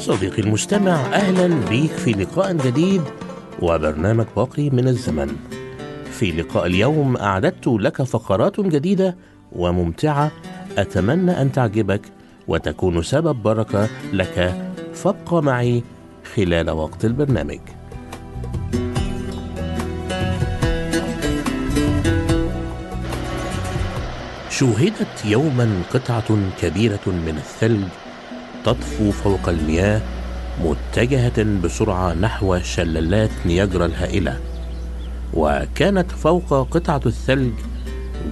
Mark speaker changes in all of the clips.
Speaker 1: صديقي المستمع أهلا بيك في لقاء جديد وبرنامج باقي من الزمن. في لقاء اليوم أعددت لك فقرات جديدة وممتعة أتمنى أن تعجبك وتكون سبب بركة لك. فابقى معي خلال وقت البرنامج. شوهدت يوما قطعة كبيرة من الثلج تطفو فوق المياه متجهة بسرعة نحو شلالات نياجرا الهائله وكانت فوق قطعة الثلج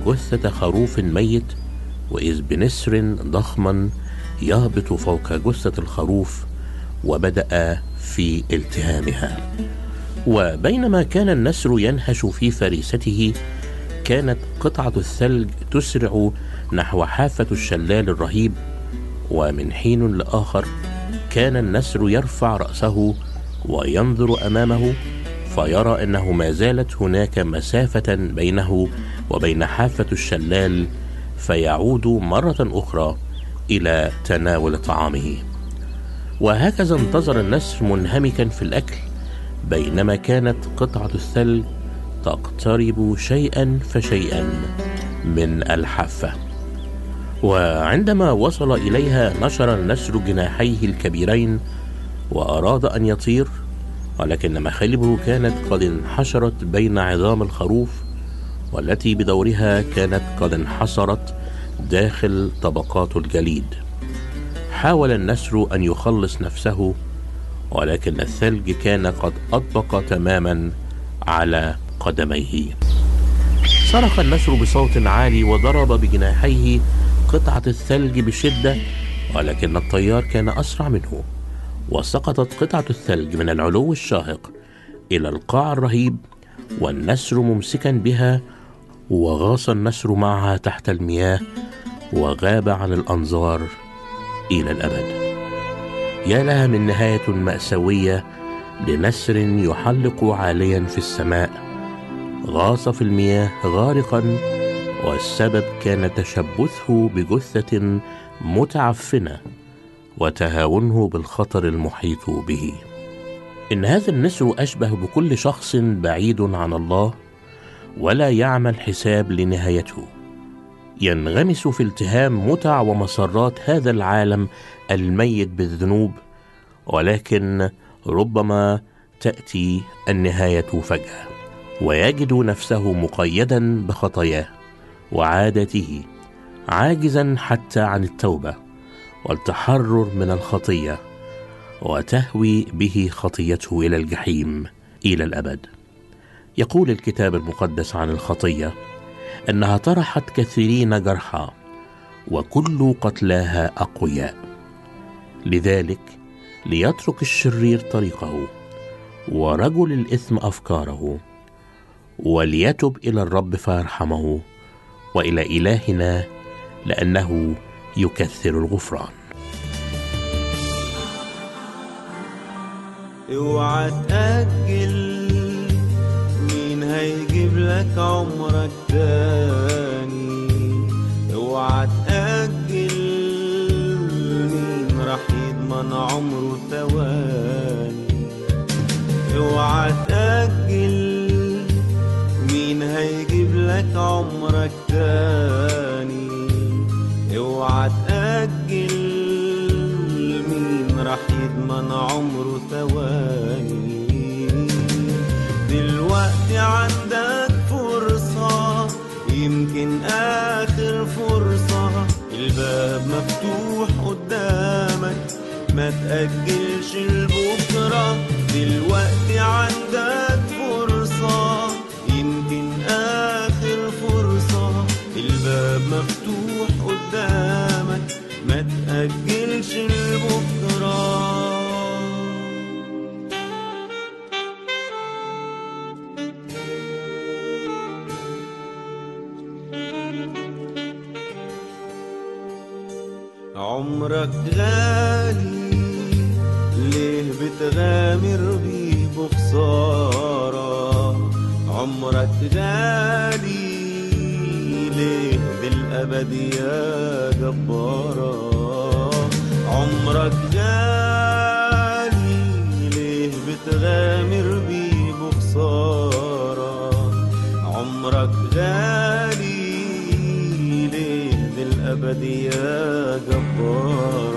Speaker 1: جثة خروف ميت وإذ بنسر ضخما يهبط فوق جثة الخروف وبدأ في التهامها. وبينما كان النسر ينهش في فريسته كانت قطعة الثلج تسرع نحو حافة الشلال الرهيب. ومن حين لآخر كان النسر يرفع رأسه وينظر أمامه فيرى إنه ما زالت هناك مسافة بينه وبين حافة الشلال فيعود مرة أخرى إلى تناول طعامه. وهكذا انتظر النسر منهمكا في الأكل بينما كانت قطعة الثلج تقترب شيئا فشيئا من الحافة. وعندما وصل إليها نشر النسر جناحيه الكبيرين وأراد أن يطير ولكن مخالبه كانت قد انحشرت بين عظام الخروف والتي بدورها كانت قد انحصرت داخل طبقات الجليد. حاول النسر أن يخلص نفسه ولكن الثلج كان قد أطبق تماما على قدميه. صرخ النسر بصوت عالي وضرب بجناحيه قطعة الثلج بشدة ولكن الطيار كان أسرع منه. وسقطت قطعة الثلج من العلو الشاهق إلى القاع الرهيب والنسر ممسكا بها وغاص النسر معها تحت المياه وغاب عن الأنظار إلى الأبد. يا لها من نهاية مأساوية لنسر يحلق عاليا في السماء غاص في المياه غارقا والسبب كان تشبثه بجثة متعفنة وتهاونه بالخطر المحيط به. إن هذا النسر أشبه بكل شخص بعيد عن الله ولا يعمل حساب لنهايته. ينغمس في التهام متع ومسرات هذا العالم الميت بالذنوب ولكن ربما تأتي النهاية فجأة ويجد نفسه مقيدا بخطاياه. وعادته عاجزا حتى عن التوبة والتحرر من الخطية وتهوي به خطيته إلى الجحيم إلى الأبد. يقول الكتاب المقدس عن الخطية إنها طرحت كثيرين جرحى وكل قتلاها أقوياء. لذلك ليترك الشرير طريقه ورجل الإثم أفكاره وليتب إلى الرب فيرحمه وإلى إلهنا لأنه يكثر الغفران.
Speaker 2: اوعى تأجل مين هيجيب لك عمرك تاني؟ اوعى تأجل مين راح يضمن عمره ثواني؟ اوعى تأجل. لك عمرك تاني. اوعى تأجل مين راح يضمن عمره ثواني. دلوقتي عندك فرصة يمكن آخر فرصة. الباب مفتوح قدامك ما تأجلش لبكرة. دلوقتي عندك مفتوح قدامك ما تأجلش لبكرة. عمرك غالي ليه بتغامر بيه بخسارة؟ عمرك غالي ليه بالأبد يا جبارة. عمرك غالي ليه بتغامر بيه بخسارة؟ عمرك غالي ليه للأبد يا جبارة؟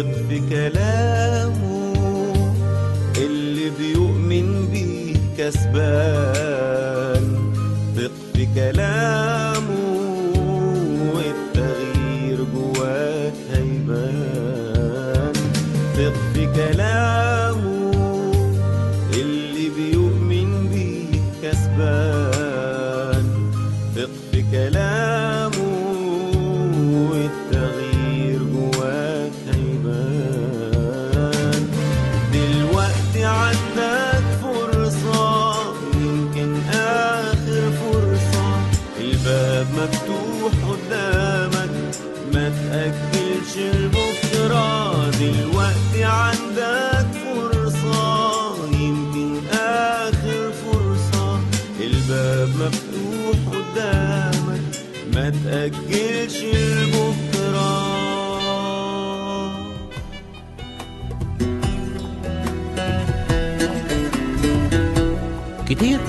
Speaker 2: ثق في كلامه اللي بيؤمن بيه كسبان. ثق في كلامه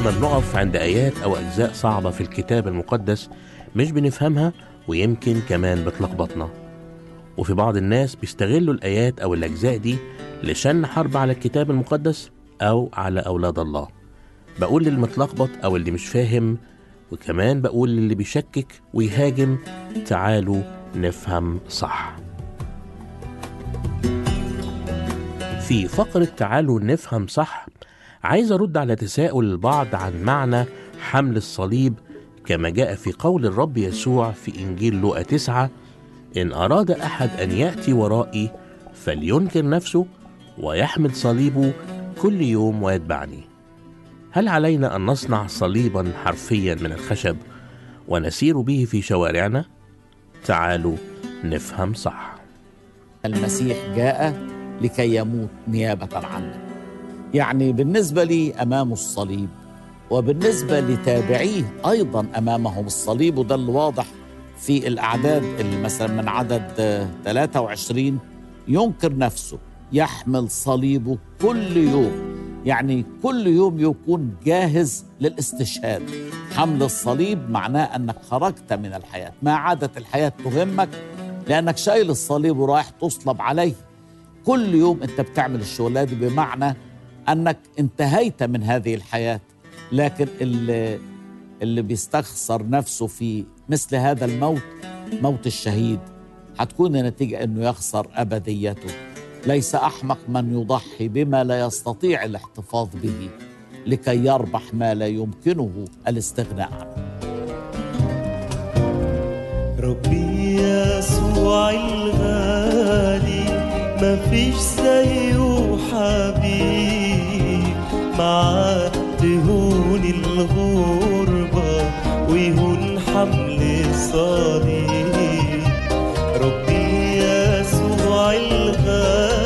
Speaker 1: كتير ما بنقف عند آيات أو أجزاء صعبة في الكتاب المقدس مش بنفهمها ويمكن كمان بتلخبطنا. وفي بعض الناس بيستغلوا الآيات أو الأجزاء دي لشن حرب على الكتاب المقدس أو على أولاد الله. بقول للمتلخبط أو اللي مش فاهم وكمان بقول للي بيشكك ويهاجم تعالوا نفهم صح. في فقرة تعالوا نفهم صح عايز أرد على تساؤل البعض عن معنى حمل الصليب كما جاء في قول الرب يسوع في إنجيل لوقا تسعة إن أراد أحد أن يأتي ورائي فلينكر نفسه ويحمل صليبه كل يوم ويتبعني هل علينا أن نصنع صليبا حرفيا من الخشب ونسير به في شوارعنا؟ تعالوا نفهم صح
Speaker 3: المسيح جاء لكي يموت نيابة عنا يعني بالنسبة لي أمامه الصليب وبالنسبة لتابعيه أيضا أمامهم الصليب وده اللي واضح في الأعداد اللي مثلا من عدد آه، 23 ينكر نفسه يحمل صليبه كل يوم. يعني كل يوم يكون جاهز للاستشهاد. حمل الصليب معناه أنك خرجت من الحياة. ما عادت الحياة تهمك؟ لأنك شايل الصليب ورايح تصلب عليه. كل يوم أنت بتعمل الشغلات دي بمعنى أنك انتهيت من هذه الحياة لكن اللي, اللي بيستخسر نفسه في مثل هذا الموت موت الشهيد هتكون النتيجة أنه يخسر أبديته. ليس أحمق من يضحي بما لا يستطيع الاحتفاظ به لكي يربح ما لا يمكنه الاستغناء عنه.
Speaker 4: ربي يسوع الغالي مفيش زيه حبيب معاه تهون الغربة ويهون حمل الصليب ربي يسوع الغالي.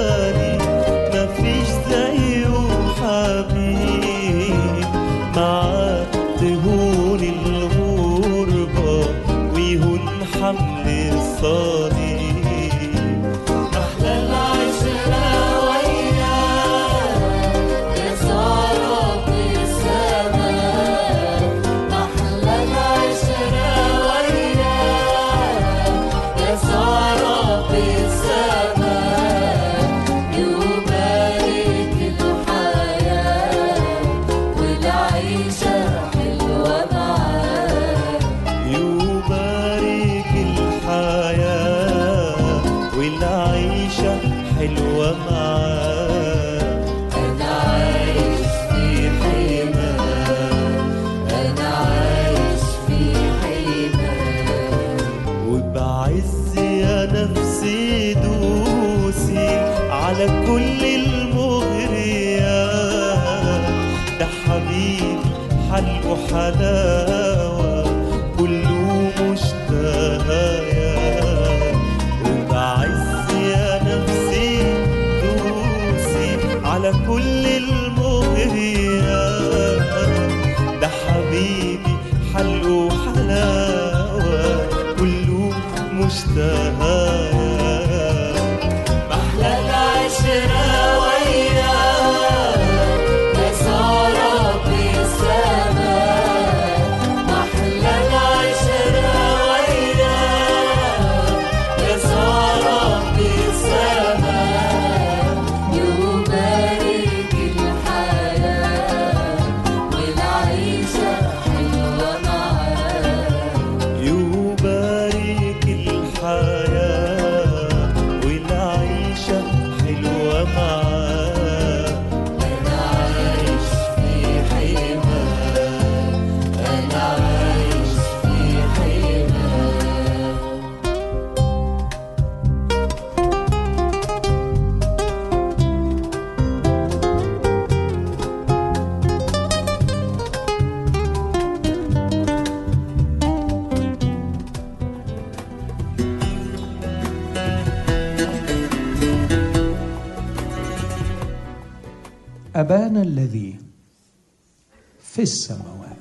Speaker 5: السماوات؟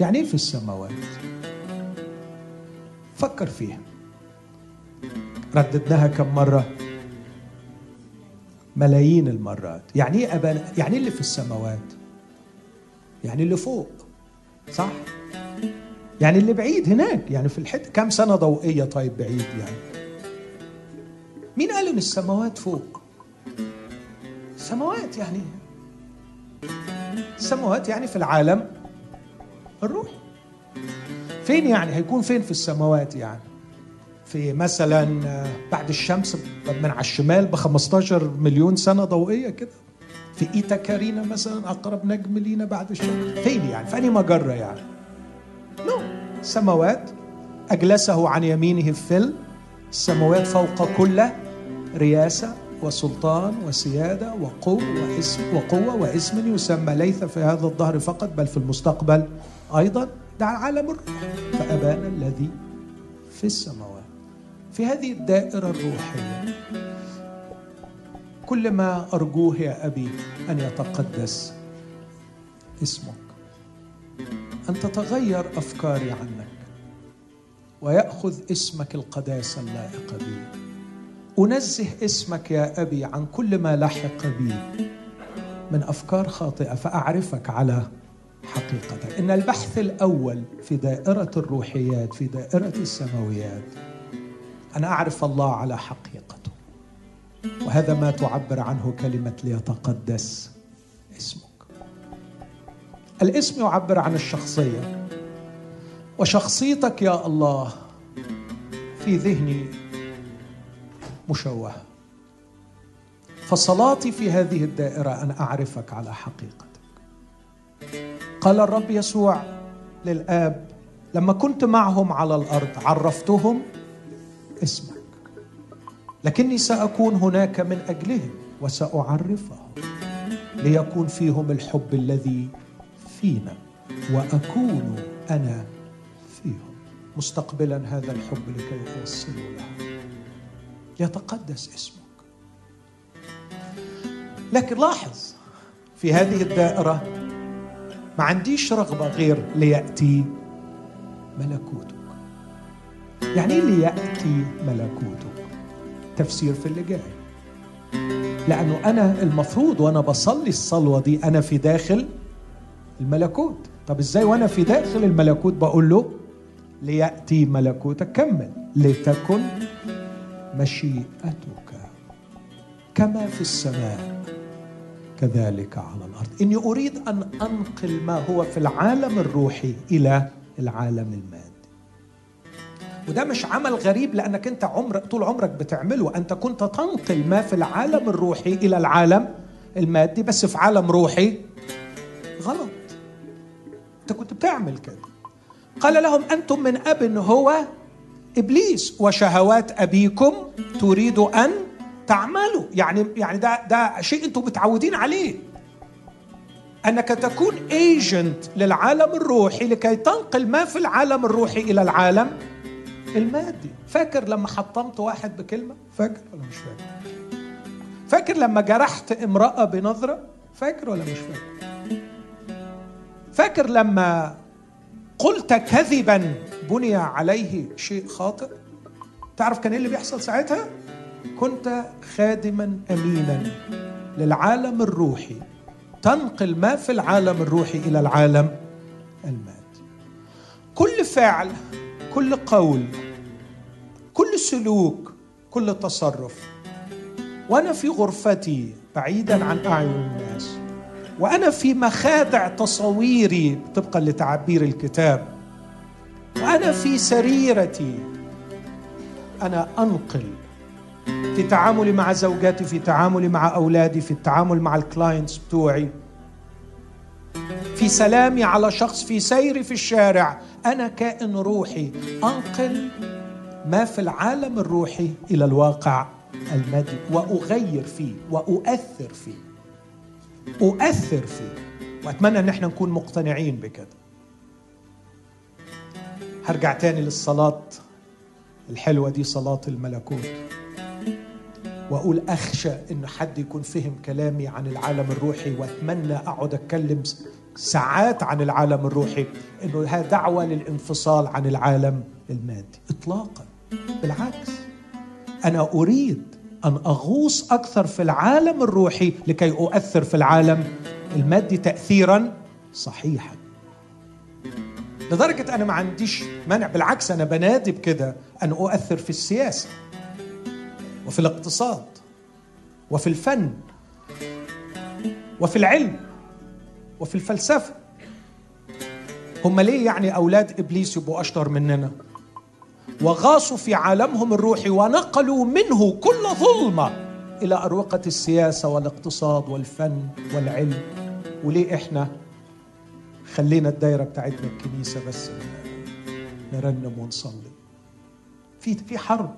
Speaker 5: يعني إيه في السماوات؟ فكر فيها. رددناها كم مرة؟ ملايين المرات. يعني إيه أبانا؟ يعني إيه اللي في السماوات؟ يعني اللي فوق صح؟ يعني اللي بعيد هناك. يعني في الحتة كم سنة ضوئية؟ طيب بعيد يعني. مين قال إن السماوات فوق؟ السماوات يعني. السماوات يعني في العالم الروح فين يعني؟ هيكون فين في السماوات يعني؟ في مثلا آه، بعد الشمس من على الشمال ب 15 مليون سنة ضوئية كده؟ في إيتا كارينا مثلا أقرب نجم لينا بعد الشمس؟ فين يعني؟ في مجرة يعني؟ نو. السماوات أجلسه عن يمينه في السماوات فوق كل رياسه وسلطان وسيادة وقوة واسم وقوة واسم يسمى. ليس في هذا الظهر فقط بل في المستقبل أيضا. ده عالم الروح. فأبانا الذي في السماوات. في هذه الدائرة الروحية كل ما أرجوه يا أبي أن يتقدس اسمك أن تتغير أفكاري عنك ويأخذ اسمك القداسه اللائقه بي. أنزه اسمك يا أبي عن كل ما لحق بي. من أفكار خاطئة فأعرفك على حقيقتك إن البحث الأول في دائرة الروحيات في دائرة السماويات أن أعرف الله على حقيقته. وهذا ما تعبر عنه كلمة ليتقدس اسمك. الاسم يعبر عن الشخصية. وشخصيتك يا الله في ذهني مشوهة. فصلاتي في هذه الدائرة أن أعرفك على حقيقتك. قال الرب يسوع للآب لما كنت معهم على الأرض عرفتهم اسمك لكني سأكون هناك من أجلهم وسأعرفهم ليكون فيهم الحب الذي فينا وأكون أنا فيهم. مستقبلا هذا الحب لكي اوصله لهم يتقدس اسمك. لكن لاحظ في هذه الدائرة ما عنديش رغبة غير ليأتي ملكوتك. يعني إيه ليأتي ملكوتك؟ تفسير في اللي جاي لأنه أنا المفروض وأنا بصلي الصلوة دي أنا في داخل الملكوت. طب إزاي وأنا في داخل الملكوت بقول له ليأتي ملكوتك؟ كمل. لتكن مشيئتك كما في السماء كذلك على الأرض. إني أريد أن أنقل ما هو في العالم الروحي إلى العالم المادي. وده مش عمل غريب لأنك أنت عمرك طول عمرك بتعمله. أنت كنت تنقل ما في العالم الروحي إلى العالم المادي بس في عالم روحي غلط. أنت كنت بتعمل كده. قال لهم أنتم من أب هو إبليس وشهوات أبيكم تريد أن تعملوا. يعني يعني ده ده شيء أنتم متعودين عليه. أنك تكون agent للعالم الروحي لكي تنقل ما في العالم الروحي إلى العالم المادي. فاكر لما حطمت واحد بكلمة؟ فاكر ولا مش فاكر؟ فاكر لما جرحت امرأة بنظرة؟ فاكر ولا مش فاكر؟ فاكر لما قلت كذبا بني عليه شيء خاطئ. تعرف كان إيه اللي بيحصل ساعتها؟ كنت خادما امينا للعالم الروحي. تنقل ما في العالم الروحي إلى العالم المادي. كل فعل كل قول كل سلوك كل تصرف. وأنا في غرفتي بعيدا عن أعين الناس. وأنا في مخادع تصويري طبقا لتعبير الكتاب. وأنا في سريرتي. أنا أنقل في تعاملي مع زوجاتي في تعاملي مع أولادي في التعامل مع الكلاينتس بتوعي. في سلامي على شخص في سيري في الشارع. أنا كائن روحي. أنقل ما في العالم الروحي إلى الواقع المادي. وأغير فيه وأؤثر فيه. أؤثر فيه وأتمنى إن إحنا نكون مقتنعين بكده. هرجع تاني للصلاة الحلوة دي صلاة الملكوت. وأقول أخشى إن حد يكون فهم كلامي عن العالم الروحي وأتمنى أقعد أتكلم ساعات عن العالم الروحي إنه هذا دعوة للانفصال عن العالم المادي اطلاقا. بالعكس أنا أريد أن أغوص أكثر في العالم الروحي لكي أؤثر في العالم المادي تاثيرا صحيحا. لدرجة أنا ما عنديش مانع بالعكس أنا بنادي بكده أن أؤثر في السياسة وفي الاقتصاد وفي الفن وفي العلم وفي الفلسفة. هم ليه يعني أولاد إبليس يبقوا أشطر مننا؟ وغاصوا في عالمهم الروحي ونقلوا منه كل ظلمة إلى أروقة السياسة والاقتصاد والفن والعلم. وليه إحنا خلينا الدايرة بتاعتنا الكنيسة بس؟ نرنم ونصلي. في في حرب.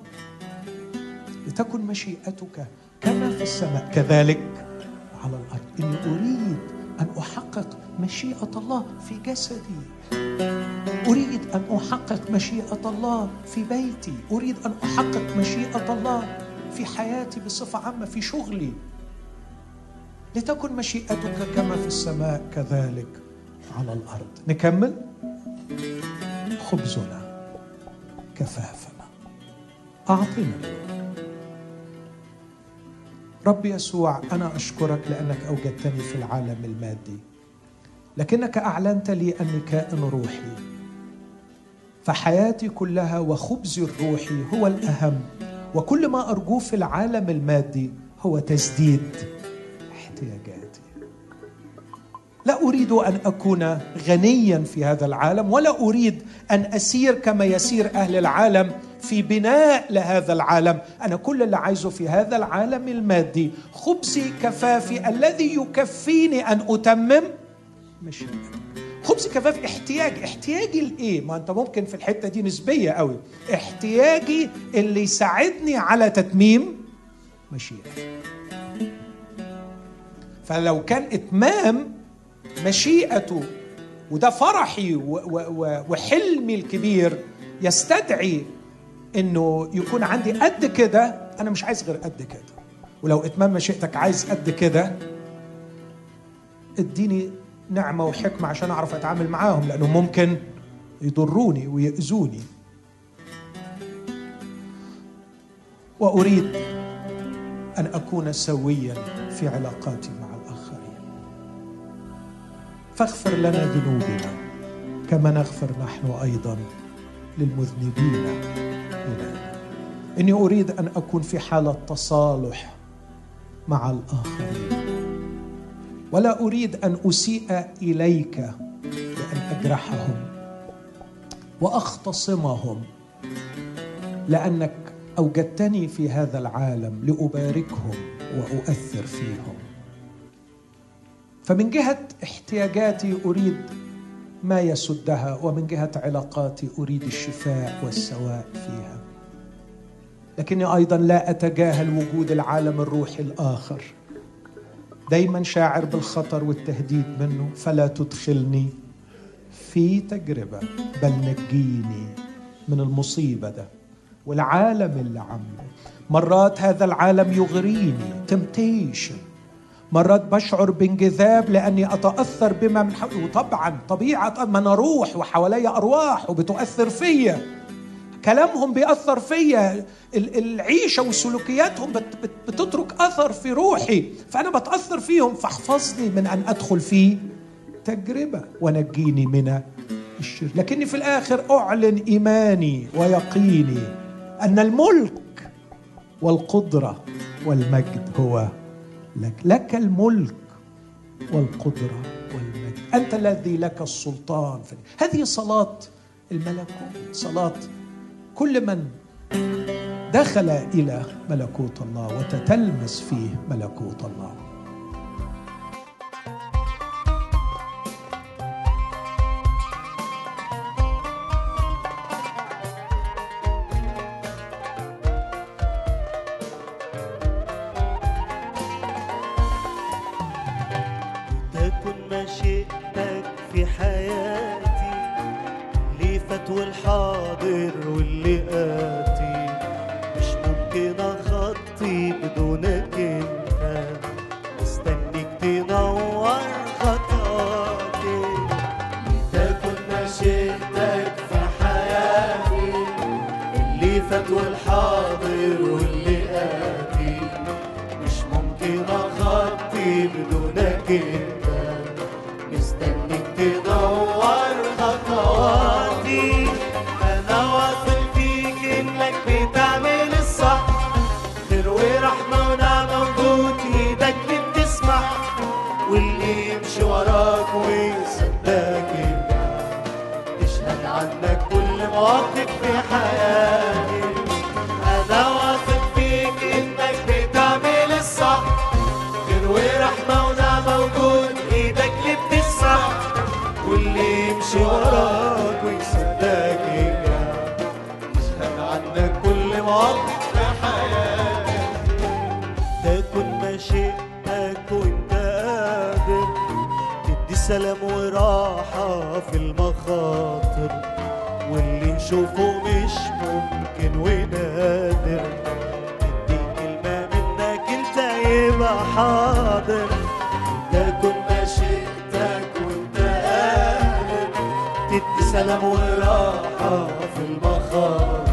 Speaker 5: لتكن مشيئتك كما في السماء. كذلك على الأرض. إني أريد أن أحقق مشيئة الله في جسدي. أريد أن أحقق مشيئة الله في بيتي. أريد أن أحقق مشيئة الله في حياتي بصفة عامة في شغلي. لتكن مشيئتك كما في السماء كذلك على الأرض. نكمل؟ خبزنا كفافنا. أعطنا. رب يسوع أنا أشكرك لأنك أوجدتني في العالم المادي. لكنك أعلنت لي اني كائن روحي. فحياتي كلها وخبزي الروحي هو الأهم وكل ما أرجوه في العالم المادي هو تسديد. احتياجاتي. لا أريد أن أكون غنيا في هذا العالم ولا أريد أن أسير كما يسير أهل العالم في بناء لهذا العالم. أنا كل اللي عايزه في هذا العالم المادي خبزي كفافي الذي يكفيني أن مشيئتك خبز كفاف احتياج احتياجي لإيه؟ ما أنت ممكن في الحتة دي نسبية قوي. احتياجي اللي يساعدني على تتميم مشيئتك فلو كان إتمام مشيئته وده فرحي وحلمي الكبير يستدعي إنه يكون عندي قد كده أنا مش عايز غير قد كده. ولو إتمام مشيئتك عايز قد كده اديني نعمة وحكمة عشان أعرف أتعامل معاهم لأنه ممكن يضروني ويؤذوني وأريد أن أكون سويا في علاقاتي مع الآخرين. فاغفر لنا ذنوبنا كما نغفر نحن أيضا للمذنبين الينا إني أريد أن أكون في حالة تصالح مع الآخرين. ولا أريد أن أسيء إليك بان أجرحهم وأختصمهم لأنك أوجدتني في هذا العالم لأباركهم وأؤثر فيهم. فمن جهة احتياجاتي أريد ما يسدها ومن جهة علاقاتي أريد الشفاء والسواء فيها. لكني أيضا لا أتجاهل وجود العالم الروحي الآخر. دايما شاعر بالخطر والتهديد منه فلا تدخلني في تجربة بل نجيني من المصيبة ده. والعالم اللي عامله مرات هذا العالم يغريني تمتيشن مرات بشعر بانجذاب لأني أتأثر بما من حولي. وطبعا طبيعة ما أنا روح وحواليا أرواح وبتؤثر فيا. كلامهم بيأثر فيا. ال- العيشة وسلوكياتهم بت- بت- بتترك أثر في روحي. فأنا بتأثر فيهم. فاحفظني من أن أدخل في تجربة ونجيني من الشر. لكني في الآخر أعلن إيماني ويقيني أن الملك والقدرة والمجد هو لك. لك الملك والقدرة والمجد. أنت الذي لك السلطان في هذه صلاة الملكوت صلاة كل من دخل إلى ملكوت الله وتتلمس فيه ملكوت الله.
Speaker 2: تهدى مستنيك تدور
Speaker 6: خطواتي. أنا واثق فيك إنك بتعمل الصح. خير ورحمة ونعمة وجود إيدك بتسمح. واللي يمشي وراك ويصدقك. عنك كل مواقف في حياتك. سلام وراحة في المخاطر واللي نشوفه مش ممكن ونادر. تدي كلمة منك انت يبقى حاضر. تكن مشيئتك وانت قادر تدي سلام وراحة في المخاطر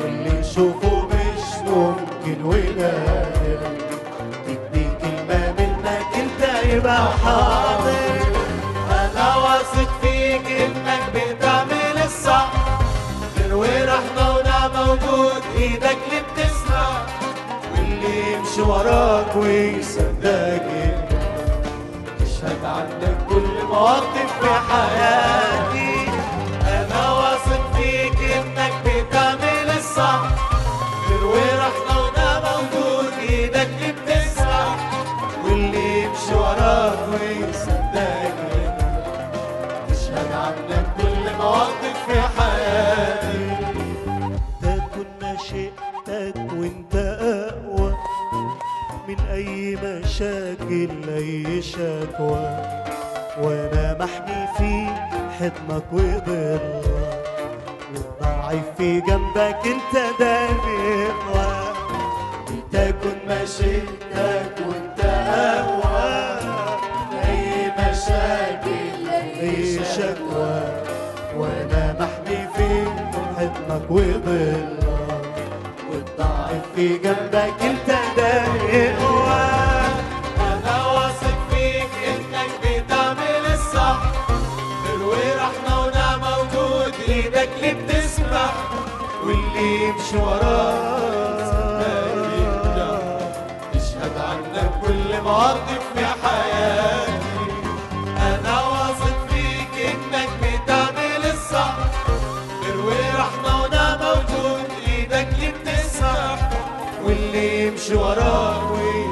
Speaker 6: واللي نشوفه مش ممكن ونادر. تدي كلمة منك انت يبقى حاضر. ويصدقك يشهد عنك كل مواقف في حياتي. شكوى وأنا محمي في حضنك وظلك والضعيف في جنبك انت دايما تكن مشيئتك وانت اقوى من أي مشاكل أي شكوى. وأنا محمي في حضنك وظلك والضعيف في جنبك انت دايما يمشي وراك. يشهد عنك كل مواقف في حياتي. أنا واثق فيك إنك بتعمل الصح. خير ورحمة ونعمة وجود إيدك اللي بتسمح. واللي يمشي وراك ويصدقك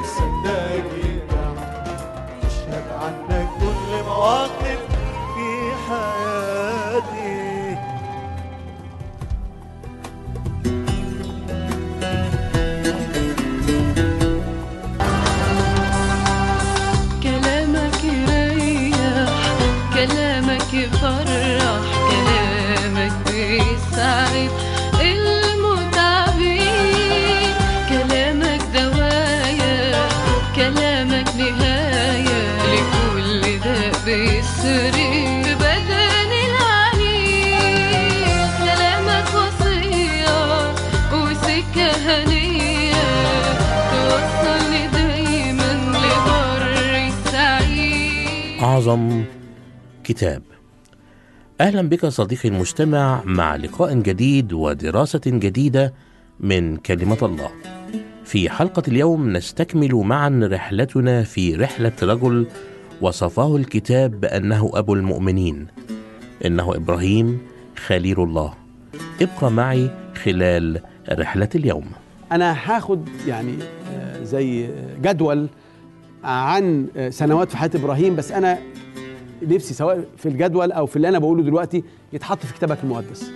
Speaker 7: وصية وسكة هنية. توصلني دايما لبر السعيد.
Speaker 1: أعظم كتاب. أهلا بك صديقي المجتمع مع لقاء جديد ودراسة جديدة من كلمة الله. في حلقة اليوم نستكمل معا رحلتنا في رحلة رجل وصفه الكتاب بأنه أبو المؤمنين. إنه إبراهيم خليل الله. ابقى معي خلال رحلة اليوم.
Speaker 8: أنا هاخد يعني آه، زي جدول عن آه، سنوات في حياة إبراهيم بس أنا نفسي سواء في الجدول أو في اللي أنا بقوله دلوقتي يتحط في كتابك المقدس.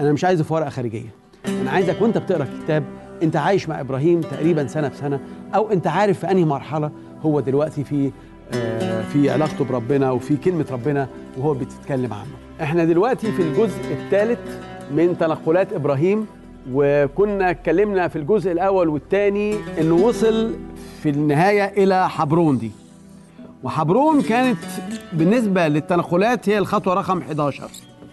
Speaker 8: أنا مش عايزه في ورقة خارجية. أنا عايزك وأنت بتقرأ الكتاب أنت عايش مع إبراهيم تقريبا سنة بسنه أو أنت عارف في أنهي مرحلة هو دلوقتي في آه، في علاقته بربنا وفي كلمة ربنا وهو بتتكلم عنه. إحنا دلوقتي في الجزء الثالث من تنقلات إبراهيم وكنا اتكلمنا في الجزء الأول والثاني إنه وصل في النهاية إلى حبرون دي. وحبرون كانت بالنسبة للتنقلات هي الخطوة رقم 11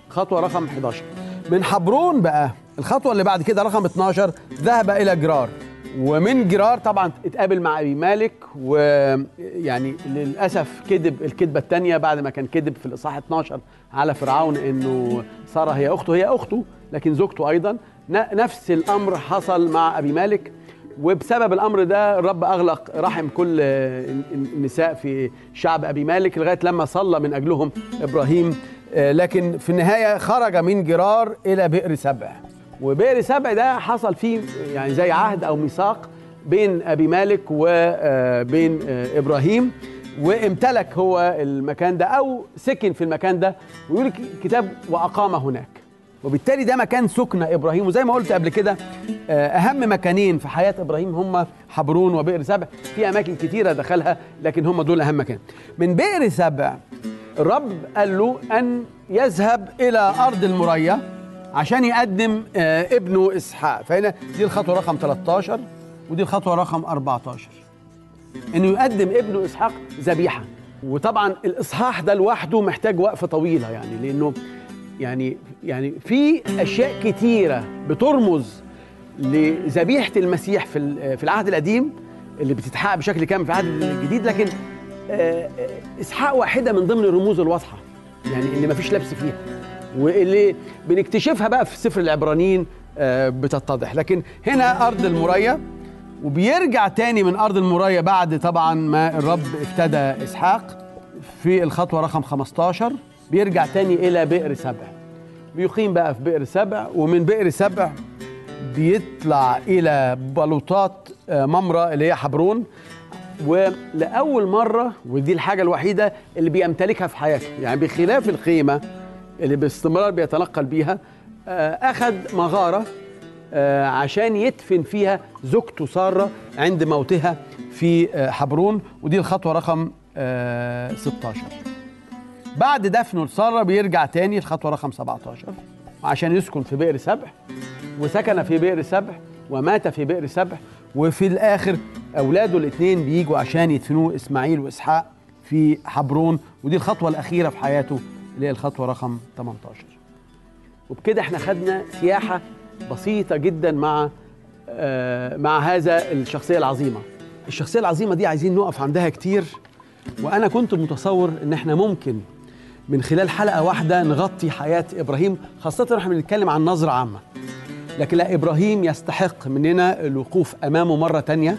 Speaker 8: خطوة رقم 11 من حبرون بقى الخطوة اللي بعد كده رقم 12 ذهب إلى جرار. ومن جرار طبعا اتقابل مع أبي مالك ويعني للأسف كذب الكذبة الثانية بعد ما كان كذب في الإصحاح 12 على فرعون إنه ساره هي أخته هي أخته لكن زوجته أيضا. نفس الأمر حصل مع أبي مالك وبسبب الأمر ده الرب أغلق رحم كل النساء في شعب أبي مالك لغاية لما صلى من أجلهم إبراهيم. آه، لكن في النهاية خرج من جرار إلى بئر سبع. وبئر سبع ده حصل فيه يعني زي عهد أو ميثاق بين أبي مالك وبين إبراهيم وامتلك هو المكان ده أو سكن في المكان ده ويقول الكتاب وأقام هناك. وبالتالي ده مكان سكن إبراهيم. وزي ما قلت قبل كده آه، أهم مكانين في حياة إبراهيم هم حبرون وبئر سبع. في أماكن كتيرة دخلها لكن هم دول أهم مكان. من بئر سبع الرب قال له أن يذهب إلى أرض المريا. عشان يقدم آه، ابنه إسحاق. فهنا دي الخطوة رقم 13 ودي الخطوة رقم 14 إنه يقدم ابنه إسحاق ذبيحة. وطبعا الإصحاح ده لوحده محتاج وقفه طويله يعني لأنه يعني يعني في أشياء كتيرة بترمز لذبيحة المسيح في في العهد القديم اللي بتتحقق بشكل كامل في العهد الجديد. لكن آه، آه، إسحاق واحدة من ضمن الرموز الواضحه يعني اللي ما فيش لبس فيها. واللي بنكتشفها بقى في سفر العبرانيين آه، بتتضح. لكن هنا أرض المريا وبيرجع تاني من أرض المريا بعد طبعا ما الرب افتدى إسحاق في الخطوة رقم 15 بيرجع تاني إلى بئر سبع. بيقيم بقى في بئر سبع ومن بئر سبع بيطلع إلى بلوطات آه، ممرة اللي هي حبرون. ولأول مرة ودي الحاجة الوحيدة اللي بيمتلكها في حياته يعني بخلاف الخيمة اللي باستمرار بيتنقل بيها آه، أخذ مغارة آه، عشان يدفن فيها زوجته سارة عند موتها في آه، حبرون ودي الخطوة رقم آه، 16 بعد دفنه لسارة بيرجع تاني الخطوه رقم 17 عشان يسكن في بئر سبع وسكن في بئر سبع ومات في بئر سبع وفي الآخر أولاده الاثنين بيجوا عشان يدفنوه إسماعيل وإسحاق في حبرون ودي الخطوة الأخيرة في حياته. اللي هي الخطوة رقم 18 وبكده إحنا خدنا سياحة بسيطة جدا مع آه، مع هذا الشخصية العظيمة. الشخصية العظيمة دي عايزين نقف عندها كتير وأنا كنت متصور إن إحنا ممكن من خلال حلقة واحدة نغطي حياة إبراهيم خاصة إحنا بنتكلم عن نظرة عامة. لكن لا إبراهيم يستحق مننا الوقوف أمامه مرة تانية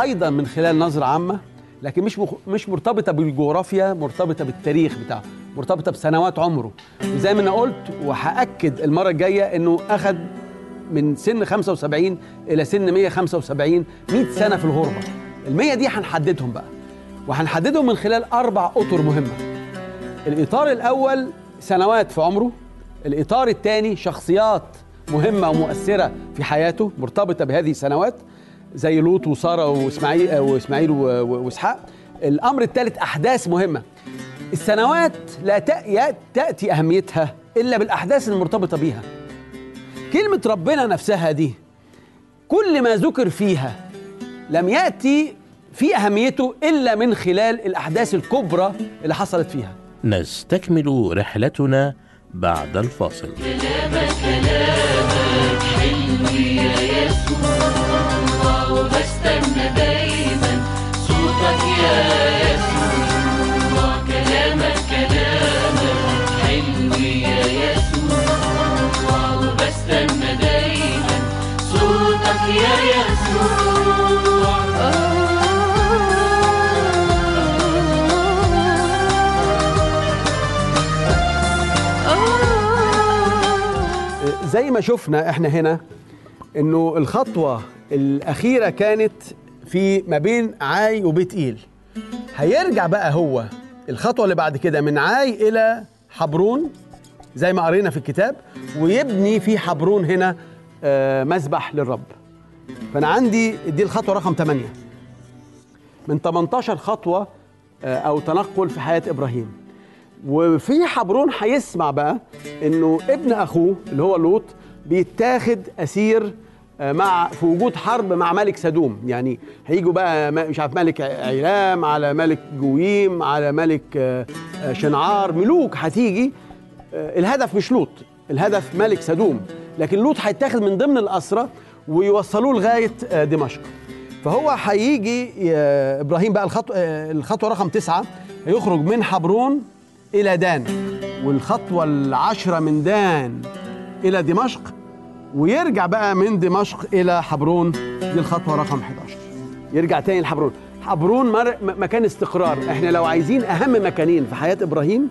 Speaker 8: أيضا من خلال نظرة عامة لكن مش. مش مرتبطة بالجغرافيا مرتبطة بالتاريخ بتاعه. مرتبطة بسنوات عمره. وزي ما أنا قلت وهأكد المرة الجاية إنه اخذ من سن 75 إلى سن 175 100 سنة في الغربة. ال 100 دي هنحددهم بقى. وهنحددهم من خلال أربع أطر مهمة. الإطار الأول سنوات في عمره. الإطار الثاني شخصيات مهمة ومؤثرة في حياته مرتبطة بهذه السنوات زي لوط وسارة وإسماعيل وإسماعيل و- و- وإسحاق. الأمر الثالث أحداث مهمة. السنوات لا تأ- تأتي أهميتها إلا بالأحداث المرتبطة بيها. كلمة ربنا نفسها دي كل ما ذكر فيها لم يأتي في أهميته إلا من خلال الأحداث الكبرى اللي حصلت فيها.
Speaker 1: نستكمل رحلتنا بعد الفاصل.
Speaker 9: وبستنى دايما صوتك يا
Speaker 8: زي ما شفنا إحنا هنا انه الخطوة الأخيرة كانت في ما بين عاي وبيت إيل. هيرجع بقى هو الخطوة اللي بعد كده من عاي إلى حبرون زي ما قرينا في الكتاب ويبني في حبرون هنا آه، مذبح للرب. فأنا عندي دي الخطوة رقم 8 من 18 خطوة آه، أو تنقل في حياة إبراهيم. وفي حبرون هيسمع بقى إنه ابن أخوه اللي هو لوط بيتاخد أسير آه، مع في وجود حرب مع ملك سدوم. يعني هيجوا بقى مش عارف ملك عيلام على ملك جويم على ملك آه، شنعار. ملوك هتيجي الهدف مش لوط الهدف ملك سدوم. لكن لوط هيتاخد من ضمن الأسرة ويوصلوه لغاية آه، دمشق. فهو هيجي آه، إبراهيم بقى الخطوة, الخطوة رقم تسعة هيخرج من حبرون إلى دان. والخطوة العشرة من دان إلى دمشق ويرجع بقى من دمشق إلى حبرون. دي الخطوة رقم 11 يرجع تاني لحبرون. حبرون مكان استقرار. إحنا لو عايزين أهم مكانين في حياة إبراهيم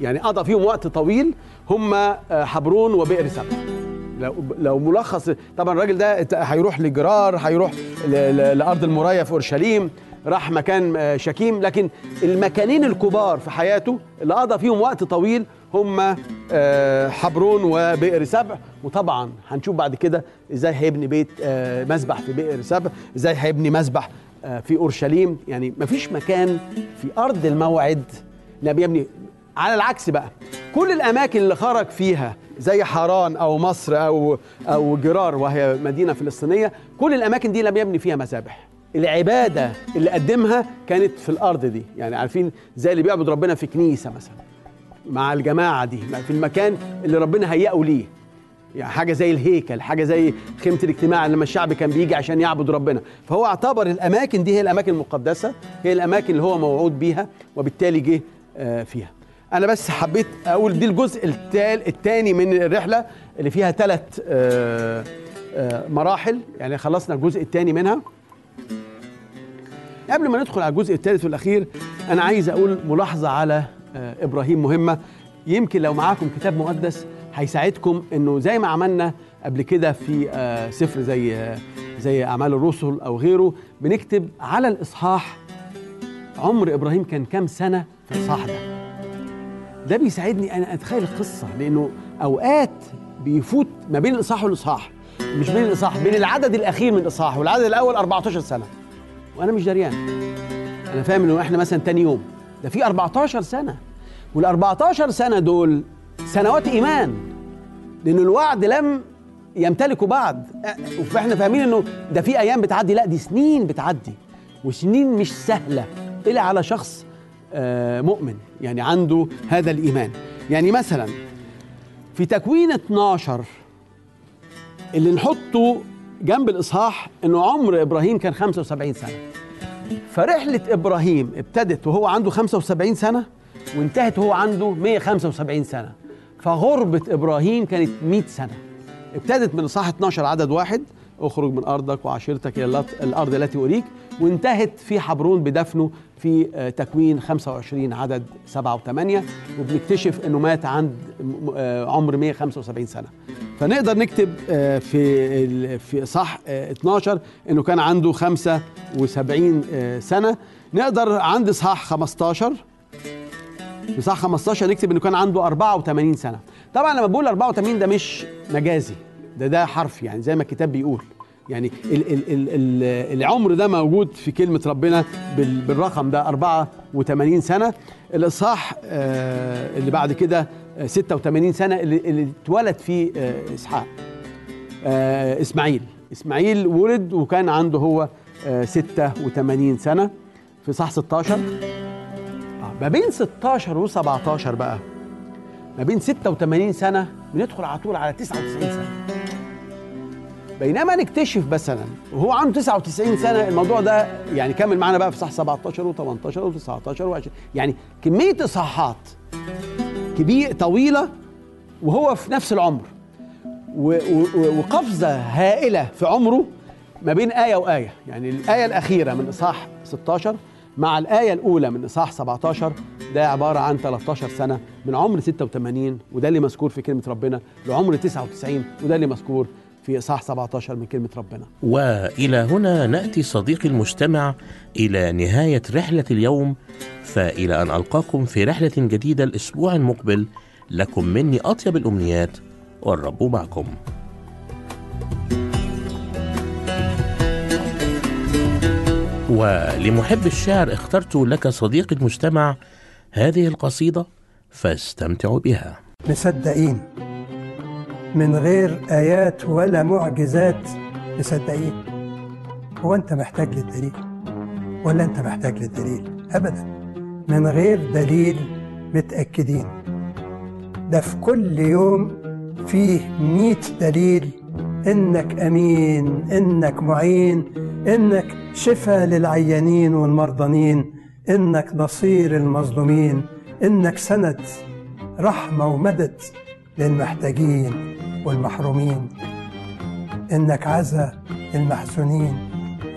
Speaker 8: يعني قضى فيهم وقت طويل هم آه، حبرون وبئر سبع لو لو ملخص طبعا الراجل ده هيروح لجرار هيروح لأرض المرايه في أورشليم راح مكان آه، شكيم. لكن المكانين الكبار في حياته اللي قضى فيهم وقت طويل هم آه، حبرون وبئر سبع. وطبعا هنشوف بعد كده إزاي هيبني بيت آه، مسبح في بئر سبع إزاي هيبني مسبح في أورشليم. يعني مفيش مكان في أرض الموعد لم يبني. على العكس بقى كل الأماكن اللي خرج فيها زي حران أو مصر أو أو جرار وهي مدينة فلسطينية. كل الأماكن دي لم يبني فيها مذابح. العبادة اللي قدمها كانت في الأرض دي. يعني عارفين زي اللي بيعبد ربنا في كنيسة مثلا مع الجماعة دي في المكان اللي ربنا هيئه ليه. يعني حاجة زي الهيكل حاجة زي خيمة الاجتماع لما الشعب كان بيجي عشان يعبد ربنا. فهو اعتبر الأماكن دي هي الأماكن المقدسة هي الأماكن اللي هو موعود بيها وبالتالي جه آه، فيها. أنا بس حبيت أقول دي الجزء الثاني من الرحلة اللي فيها ثلاث مراحل. يعني خلصنا الجزء الثاني منها. قبل ما ندخل على الجزء الثالث والأخير أنا عايز أقول ملاحظة على آه، إبراهيم مهمة. يمكن لو معاكم كتاب مقدس هيساعدكم إنه زي ما عملنا قبل كده في آه، سفر زي آه، زي أعمال الرسل أو غيره بنكتب على الإصحاح عمر إبراهيم كان كام سنة في الإصحاح ده. ده بيساعدني أنا أتخيل القصة لأنه أوقات بيفوت ما بين الإصحاح والإصحاح مش بين الإصحاح بين العدد الأخير من الإصحاح والعدد الأول 14 سنة. وأنا مش دريان. أنا فاهم إنه إحنا مثلا تاني يوم. ده في 14 سنة. وال 14 سنة دول سنوات إيمان. لأن الوعد لم يمتلكه بعد. أه، فإحنا فاهمين إنه ده في أيام بتعدي. لا دي سنين بتعدي. وسنين مش سهلة. إلا على شخص آه، مؤمن. يعني عنده هذا الإيمان. يعني مثلا في تكوين 12 اللي نحطه جنب الإصحاح إنه عمر إبراهيم كان 75 سنة. فرحلة إبراهيم ابتدت وهو عنده 75 سنة وانتهت وهو عنده 175 سنة. فغربة إبراهيم كانت 100 سنة. ابتدت من إصحاح 12 عدد واحد. اخرج من ارضك وعشيرتك إلى اللط- الأرض التي اريك. وانتهت في حبرون بدفنه في آه، تكوين 25 عدد 7 و8 وبنكتشف انه مات عند آه، عمر 175 سنة. فنقدر نكتب آه، في في صح 12 انه كان عنده 75 آه، سنة. نقدر عند اصحاح 15 في صح 15 نكتب انه كان عنده 84 سنة. طبعا لما بقول 84 ده مش مجازي. ده ده حرف يعني زي ما الكتاب بيقول. يعني ال ال ال ال العمر ده موجود في كلمة ربنا بال بالرقم ده 84 سنة. الإصحاح آه اللي بعد كده آه، 86 سنة اللي, اتولد فيه آه إسحاق. آه إسماعيل. إسماعيل ولد وكان عنده هو آه 86 سنة. في صح 16 آه، ما بين 16 و17 بقى. ما بين 86 سنة بندخل على طول على 99 سنة. بينما نكتشف مثلا وهو عنده 99 سنة الموضوع ده يعني كمل معانا بقى في صح 17 و18 و19 و20 يعني كمية إصحاحات كبير طويلة وهو في نفس العمر. و- و- وقفزة هائلة في عمره ما بين آية وآية. يعني الآية الأخيرة من إصحاح 16 مع الآية الأولى من إصحاح 17 ده عبارة عن 13 سنة من عمر 86 وده اللي مذكور في كلمة ربنا لعمر 99 وده اللي مذكور في إصحاح 17 من كلمة ربنا.
Speaker 1: وإلى هنا نأتي صديقي المستمع إلى نهاية رحلة اليوم فإلى أن ألقاكم في رحلة جديدة الأسبوع المقبل لكم مني أطيب الأمنيات والرب معكم. ولمحب الشعر اخترت لك صديقي المستمع هذه القصيدة فاستمتعوا بها.
Speaker 10: مصدقين. من غير آيات ولا معجزات مصدقين هو أنت محتاج للدليل ولا أنت محتاج للدليل؟ أبدا. من غير دليل متأكدين. ده في كل يوم فيه مئة دليل. إنك أمين إنك معين إنك شفاء للعيانين والمرضانين إنك نصير المظلومين إنك سند رحمة ومدد. للمحتاجين والمحرومين. إنك عزا للمحزونين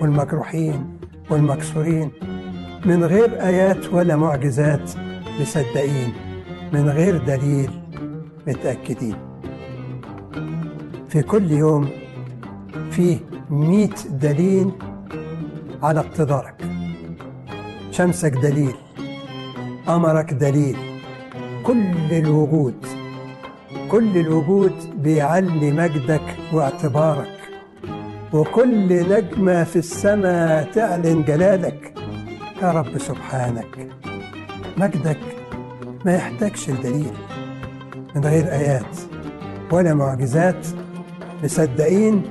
Speaker 10: والمجروحين والمكسورين. من غير آيات ولا معجزات مصدقين. من غير دليل متأكدين. في كل يوم فيه مئة دليل على اقتدارك. شمسك دليل قمرك دليل. كل الوجود كل الوجود بيعلي مجدك واعتبارك وكل نجمة في السماء تعلن جلالك يا رب سبحانك. مجدك ما يحتاجش الدليل من غير آيات ولا معجزات مصدقين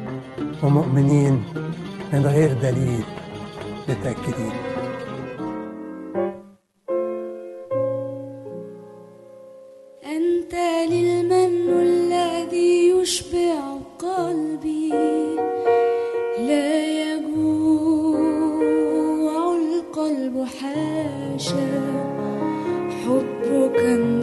Speaker 10: ومؤمنين من غير دليل متأكدين.
Speaker 11: أنت للمن الذي يشبع قلبي. لا يجوع القلب حاشا حبك النهر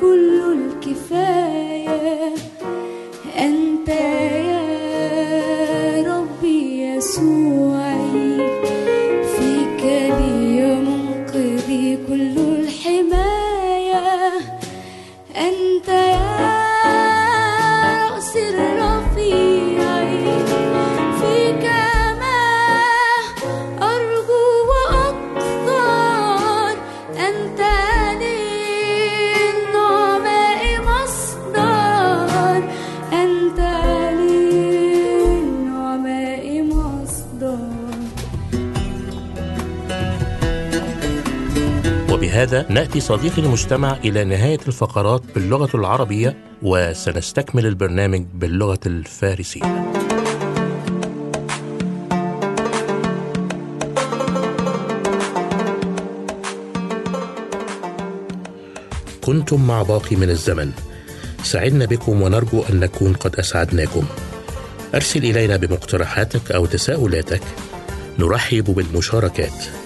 Speaker 11: كل
Speaker 1: نأتي صديقي المجتمع إلى نهاية الفقرات باللغة العربية وسنستكمل البرنامج باللغة الفارسية. كنتم مع باقي من الزمن سعدنا بكم ونرجو أن نكون قد أسعدناكم. أرسل إلينا بمقترحاتك أو تساؤلاتك نرحب بالمشاركات.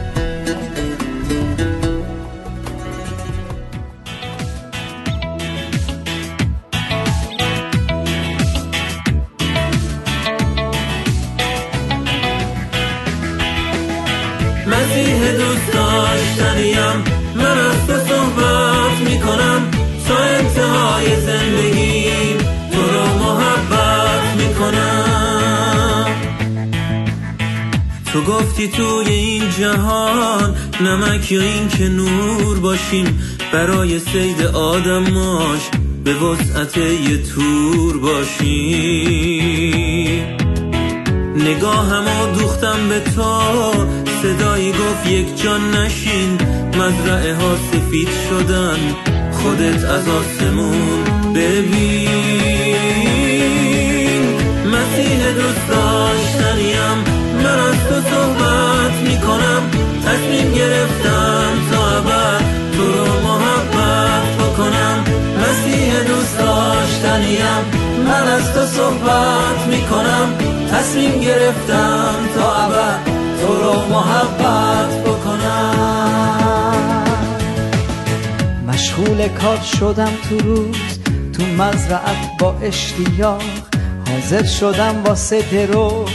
Speaker 12: داشتنیم من از تو صحبت می‌کنم. تا انتهای زندگیم تو رو محبت می‌کنم. تو گفتی توی این جهان نمک یا این که نور باشیم. برای صید آدماش به وسعت یه تور باشیم. نگاهمو دوختم به تو. صدایی گفت یک جا نشین. مزرعه ها سفید شدن. خودت از آسمون ببین. مسیح دوست داشتنیم. من از تو صحبت می‌کنم. تصمیم گرفتم تا ابد تو رو محبت بکنم. مسیح دوست داشتنیم. من از تو صحبت می‌کنم. تصمیم گرفتم تا ابد رو محبت بکنم.
Speaker 13: مشغول کار شدم تو روز تو مزرعت با اشتیاق. حاضر شدم واسه درو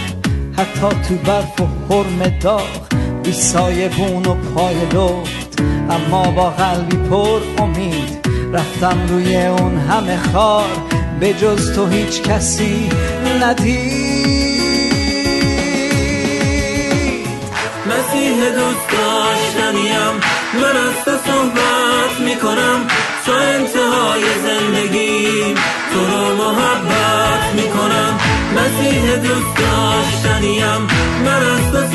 Speaker 13: حتی تو برف و هرم داغ. بی سایه بون و پای لخت اما با قلبی پر امید. رفتم روی اون همه خار به جز تو هیچ کسی ندید.
Speaker 12: دوست داشتنیم. من از تو صحبت می‌کنم. تا انتهای زندگیم تو رو محبت می‌کنم. مسیح دوست داشتنیم. من از تو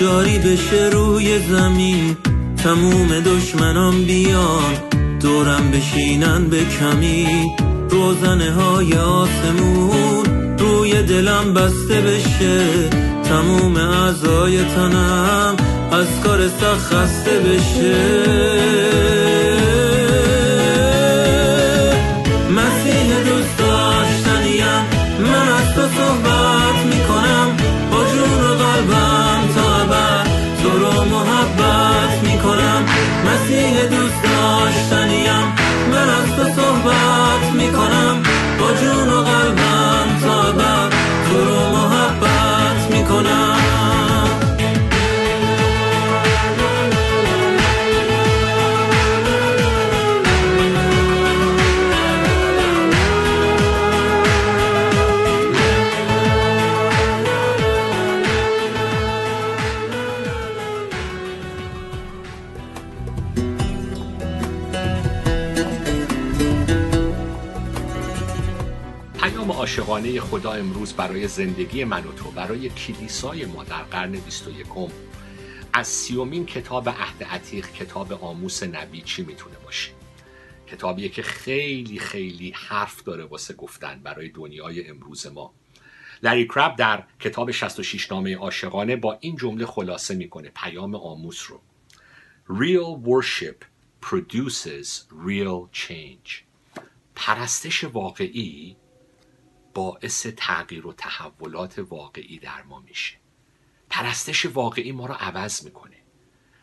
Speaker 12: جاری بشه روی زمین تموم دشمنان بیان دورم بشینن به کمی. روزنه های آسمون روی دلم بسته بشه تموم اعضای تنم از کار سخت خسته بشه. دوست داشتنیم. من از تو صحبت می‌کنم. با جون و قلبم
Speaker 14: عاشقانه خدا امروز برای زندگی من و تو برای کلیسای ما در قرن 21 از سیومین کتاب عهد عتیق کتاب آموس نبی چی می‌تونه باشه؟ کتابیه که خیلی خیلی حرف داره واسه گفتن برای دنیای امروز ما. لری کرب در کتاب 66 نامه عاشقانه با این جمله خلاصه می‌کنه پیام آموس رو. Real worship produces real change. پرستش واقعی باعث تغییر و تحولات واقعی در ما میشه. پرستش واقعی ما رو عوض می‌کنه.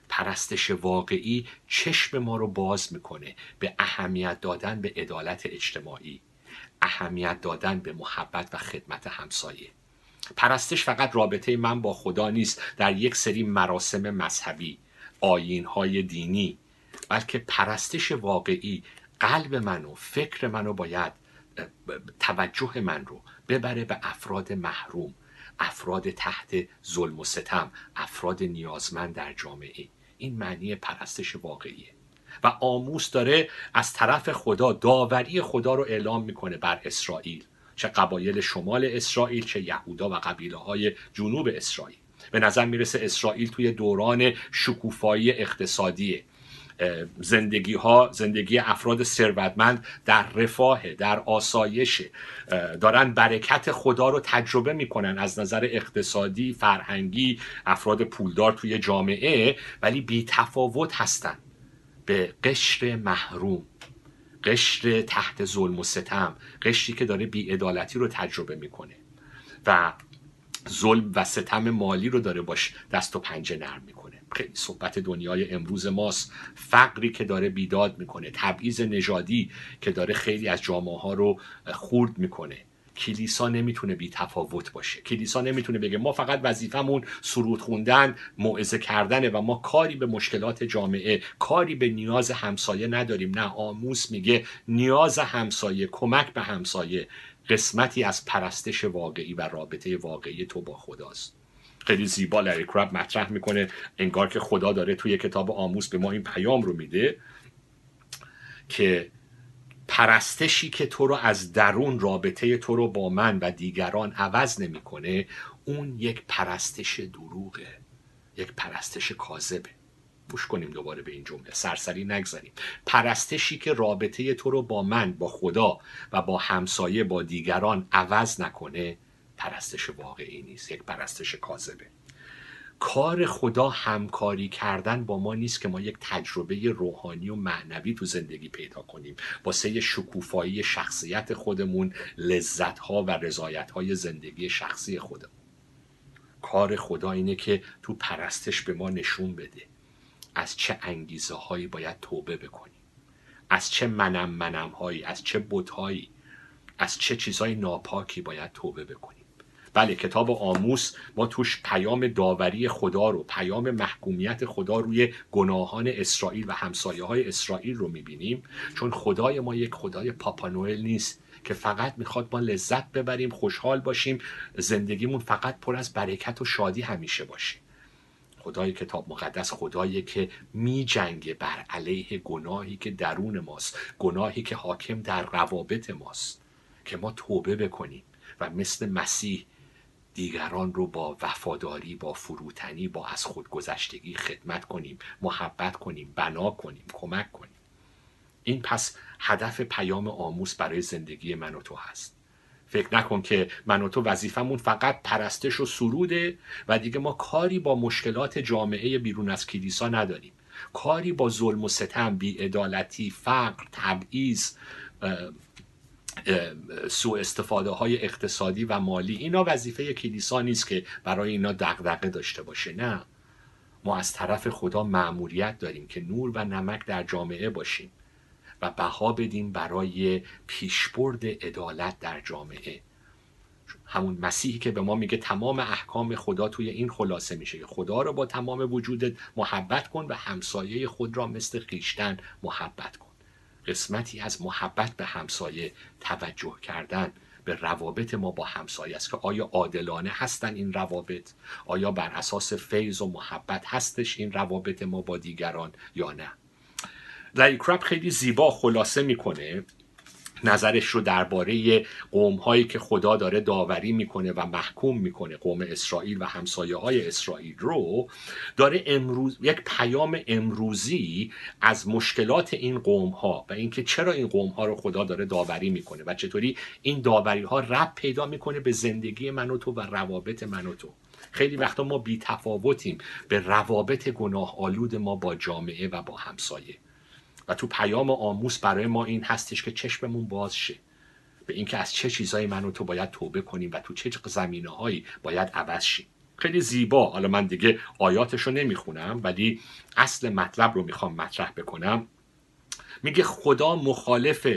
Speaker 14: پرستش واقعی چشم ما رو باز می‌کنه به اهمیت دادن به عدالت اجتماعی اهمیت دادن به محبت و خدمت همسایه. پرستش فقط رابطه من با خدا نیست در یک سری مراسم مذهبی آیین های دینی بلکه پرستش واقعی قلب منو فکر منو باید توجه من رو ببره به افراد محروم افراد تحت ظلم و ستم افراد نیازمند در جامعه. این معنی پرستش واقعیه. و آموس داره از طرف خدا داوری خدا رو اعلام می‌کنه بر اسرائیل. چه قبایل شمال اسرائیل چه یهودا و قبیله های جنوب اسرائیل. به نظر می‌رسه اسرائیل توی دوران شکوفایی اقتصادیه. زندگی ها زندگی افراد ثروتمند در رفاه در آسایش دارن برکت خدا رو تجربه می‌کنن از نظر اقتصادی فرهنگی افراد پولدار توی جامعه ولی بی تفاوت هستن. به قشر محروم قشر تحت ظلم و ستم قشری که داره بیعدالتی رو تجربه می‌کنه و ظلم و ستم مالی رو داره باش دست و پنجه نرم می‌کنه. خیلی صحبت دنیای امروز ماست. فقری که داره بیداد می‌کنه تبعیض نژادی که داره خیلی از جامعه ها رو خورد می‌کنه. کلیسا نمی‌تونه بی تفاوت باشه. کلیسا نمی‌تونه بگه ما فقط وظیفمون سرود خوندن موعظه کردنه و ما کاری به مشکلات جامعه کاری به نیاز همسایه نداریم. نه آموس میگه نیاز همسایه کمک به همسایه قسمتی از پرستش واقعی و رابطه واقعی تو با خداست. خیلی زیبا لری کراب مطرح می‌کنه. انگار که خدا داره توی کتاب آموس به ما این پیام رو میده که پرستشی که تو رو از درون رابطه تو رو با من و دیگران عوض نمی‌کنه اون یک پرستش دروغه یک پرستش کاذبه. گوش کنیم دوباره به این جمله. سرسری نگذاریم. پرستشی که رابطه تو رو با من با خدا و با همسایه با دیگران عوض نکنه پرستش واقعی نیست یک پرستش کاذبه. کار خدا همکاری کردن با ما نیست که ما یک تجربه روحانی و معنوی تو زندگی پیدا کنیم. واسه شکوفایی شخصیت خودمون لذت ها و رضایت های زندگی شخصی خودمون. کار خدا اینه که تو پرستش به ما نشون بده از چه انگیزه هایی باید توبه بکنیم از چه منم منم هایی از چه بت هایی از چه چیزهای ناپاکی باید توبه بکنیم. بله کتاب آموس ما توش پیام داوری خدا رو پیام محکومیت خدا روی گناهان اسرائیل و همسایه های اسرائیل رو می‌بینیم. چون خدای ما یک خدای بابانوئل نیست که فقط می‌خواد ما لذت ببریم خوشحال باشیم زندگیمون فقط پر از برکت و شادی همیشه باشه. خدای کتاب مقدس خدایی که می جنگه بر علیه گناهی که درون ماست گناهی که حاکم در روابط ماست که ما توبه بکنیم و مثل مسیح دیگران رو با وفاداری با فروتنی با از خودگذشتگی خدمت کنیم محبت کنیم بنا کنیم کمک کنیم. این پس هدف پیام عاموس برای زندگی من و تو هست. فکر نکن که من و تو وظیفمون فقط پرستش و سروده و دیگه ما کاری با مشکلات جامعه بیرون از کلیسا نداریم. کاری با ظلم و ستم بیعدالتی فقر تبعیض سوء استفاده های اقتصادی و مالی. اینا وظیفه کلیسا نیست که برای اینا دغدغه داشته باشه نه. ما از طرف خدا مأموریت داریم که نور و نمک در جامعه باشیم و بها بدیم برای پیشبرد عدالت در جامعه. همون مسیحی که به ما میگه تمام احکام خدا توی این خلاصه میشه. که خدا رو با تمام وجودت محبت کن و همسایه خود را مثل خویشتن محبت کن. قسمتی از محبت به همسایه توجه کردن به روابط ما با همسایه است که آیا عادلانه هستن این روابط؟ آیا بر اساس فیض و محبت هستش این روابط ما با دیگران یا نه؟ لری خیلی زیبا خلاصه می‌کنه نظرش رو درباره قوم هایی که خدا داره داوری می‌کنه و محکوم می‌کنه قوم اسرائیل و همسایه های اسرائیل رو داره امروز یک پیام امروزی از مشکلات این قوم ها و اینکه چرا این قوم ها رو خدا داره داوری می‌کنه و چطوری این داوری ها ربط پیدا می‌کنه به زندگی من و تو و روابط من و تو. خیلی وقتا ما بی تفاوتیم به روابط گناه آلود ما با جامعه و با همسایه. و تو پیام عاموس برای ما این هستش که چشممون باز شه. به اینکه از چه چیزایی من و تو باید توبه کنیم و تو چه زمینه هایی باید عوض شیم. خیلی زیبا. حالا من دیگه آیاتش رو نمی‌خونم ولی اصل مطلب رو می‌خوام مطرح بکنم. میگه خدا مخالف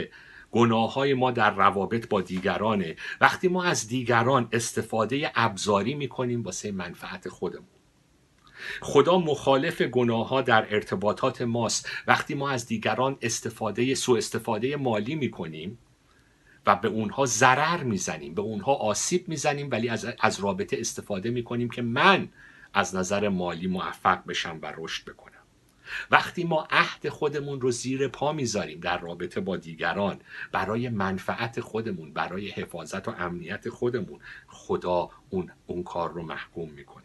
Speaker 14: گناه های ما در روابط با دیگرانه. وقتی ما از دیگران استفاده ابزاری می‌کنیم واسه منفعت خودمون. خدا مخالف گناه ها در ارتباطات ماست. وقتی ما از دیگران استفاده سوء استفاده مالی می‌کنیم و به اونها ضرر می‌زنیم به اونها آسیب می‌زنیم ولی از, از رابطه استفاده می‌کنیم که من از نظر مالی موفق بشم و رشد بکنم. وقتی ما عهد خودمون رو زیر پا می‌ذاریم در رابطه با دیگران برای منفعت خودمون برای حفاظت و امنیت خودمون خدا اون, اون کار رو محکوم می‌کنه.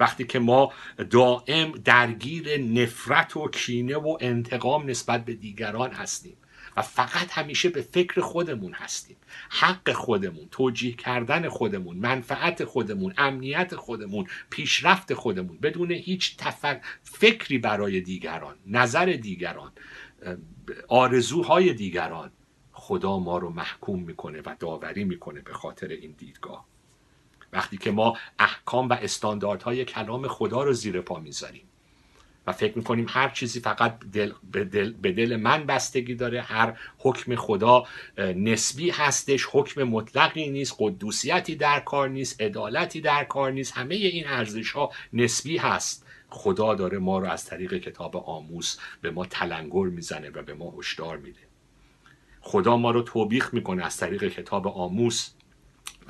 Speaker 14: وقتی که ما دائم درگیر نفرت و کینه و انتقام نسبت به دیگران هستیم و فقط همیشه به فکر خودمون هستیم. حق خودمون توجیه کردن خودمون منفعت خودمون امنیت خودمون پیشرفت خودمون بدون هیچ تفک... فکری برای دیگران نظر دیگران آرزوهای دیگران خدا ما رو محکوم می‌کنه و داوری می‌کنه به خاطر این دیدگاه. وقتی که ما احکام و استانداردهای کلام خدا رو زیر پا می‌ذاریم. و فکر می‌کنیم هر چیزی فقط دل به, دل به دل من بستگی داره هر حکم خدا نسبی هستش حکم مطلقی نیست قدوسیتی در کار نیست عدالتی در کار نیست همه این ارزش ها نسبی هست. خدا داره ما رو از طریق کتاب عاموس به ما تلنگر می‌زنه و به ما هشدار میده. خدا ما رو توبیخ می‌کنه از طریق کتاب عاموس.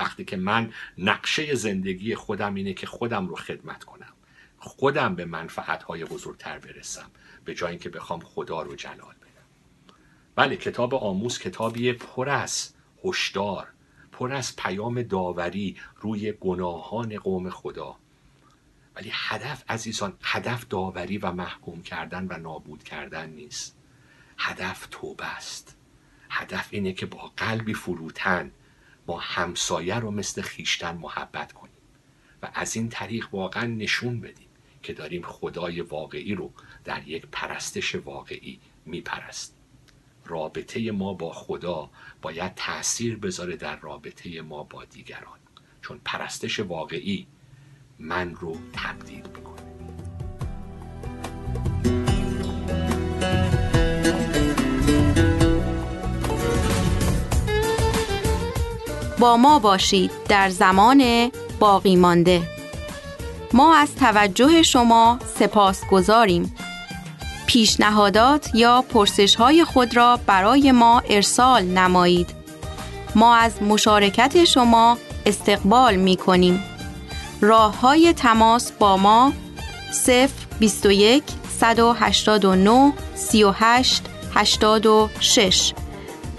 Speaker 14: وقتی که من نقشه زندگی خودم اینه که خودم رو خدمت کنم. خودم به منفعت های بزرگتر برسم به جای اینکه بخوام خدا رو جلال بدم. بله کتاب عاموس کتابی پر از هشدار پر از پیام داوری روی گناهان قوم خدا. ولی هدف عزیزان هدف داوری و محکوم کردن و نابود کردن نیست. هدف توبه است. هدف اینه که با قلبی فروتن ما همسایه رو مثل خویشتن محبت کنیم و از این طریق واقعا نشون بدیم که داریم خدای واقعی رو در یک پرستش واقعی میپرستیم. رابطه ما با خدا باید تأثیر بذاره در رابطه ما با دیگران. چون پرستش واقعی من رو تبدیل می‌کنه.
Speaker 15: با ما باشید در زمان باقی مانده. ما از توجه شما سپاس گذاریم پیشنهادات یا پرسش های خود را برای ما ارسال نمایید. ما از مشارکت شما استقبال می کنیم راه های تماس با ما 021 189 38 86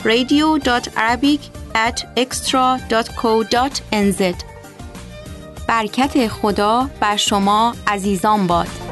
Speaker 15: radio.arabic at extra.co.nz برکت خدا بر شما عزیزان باد.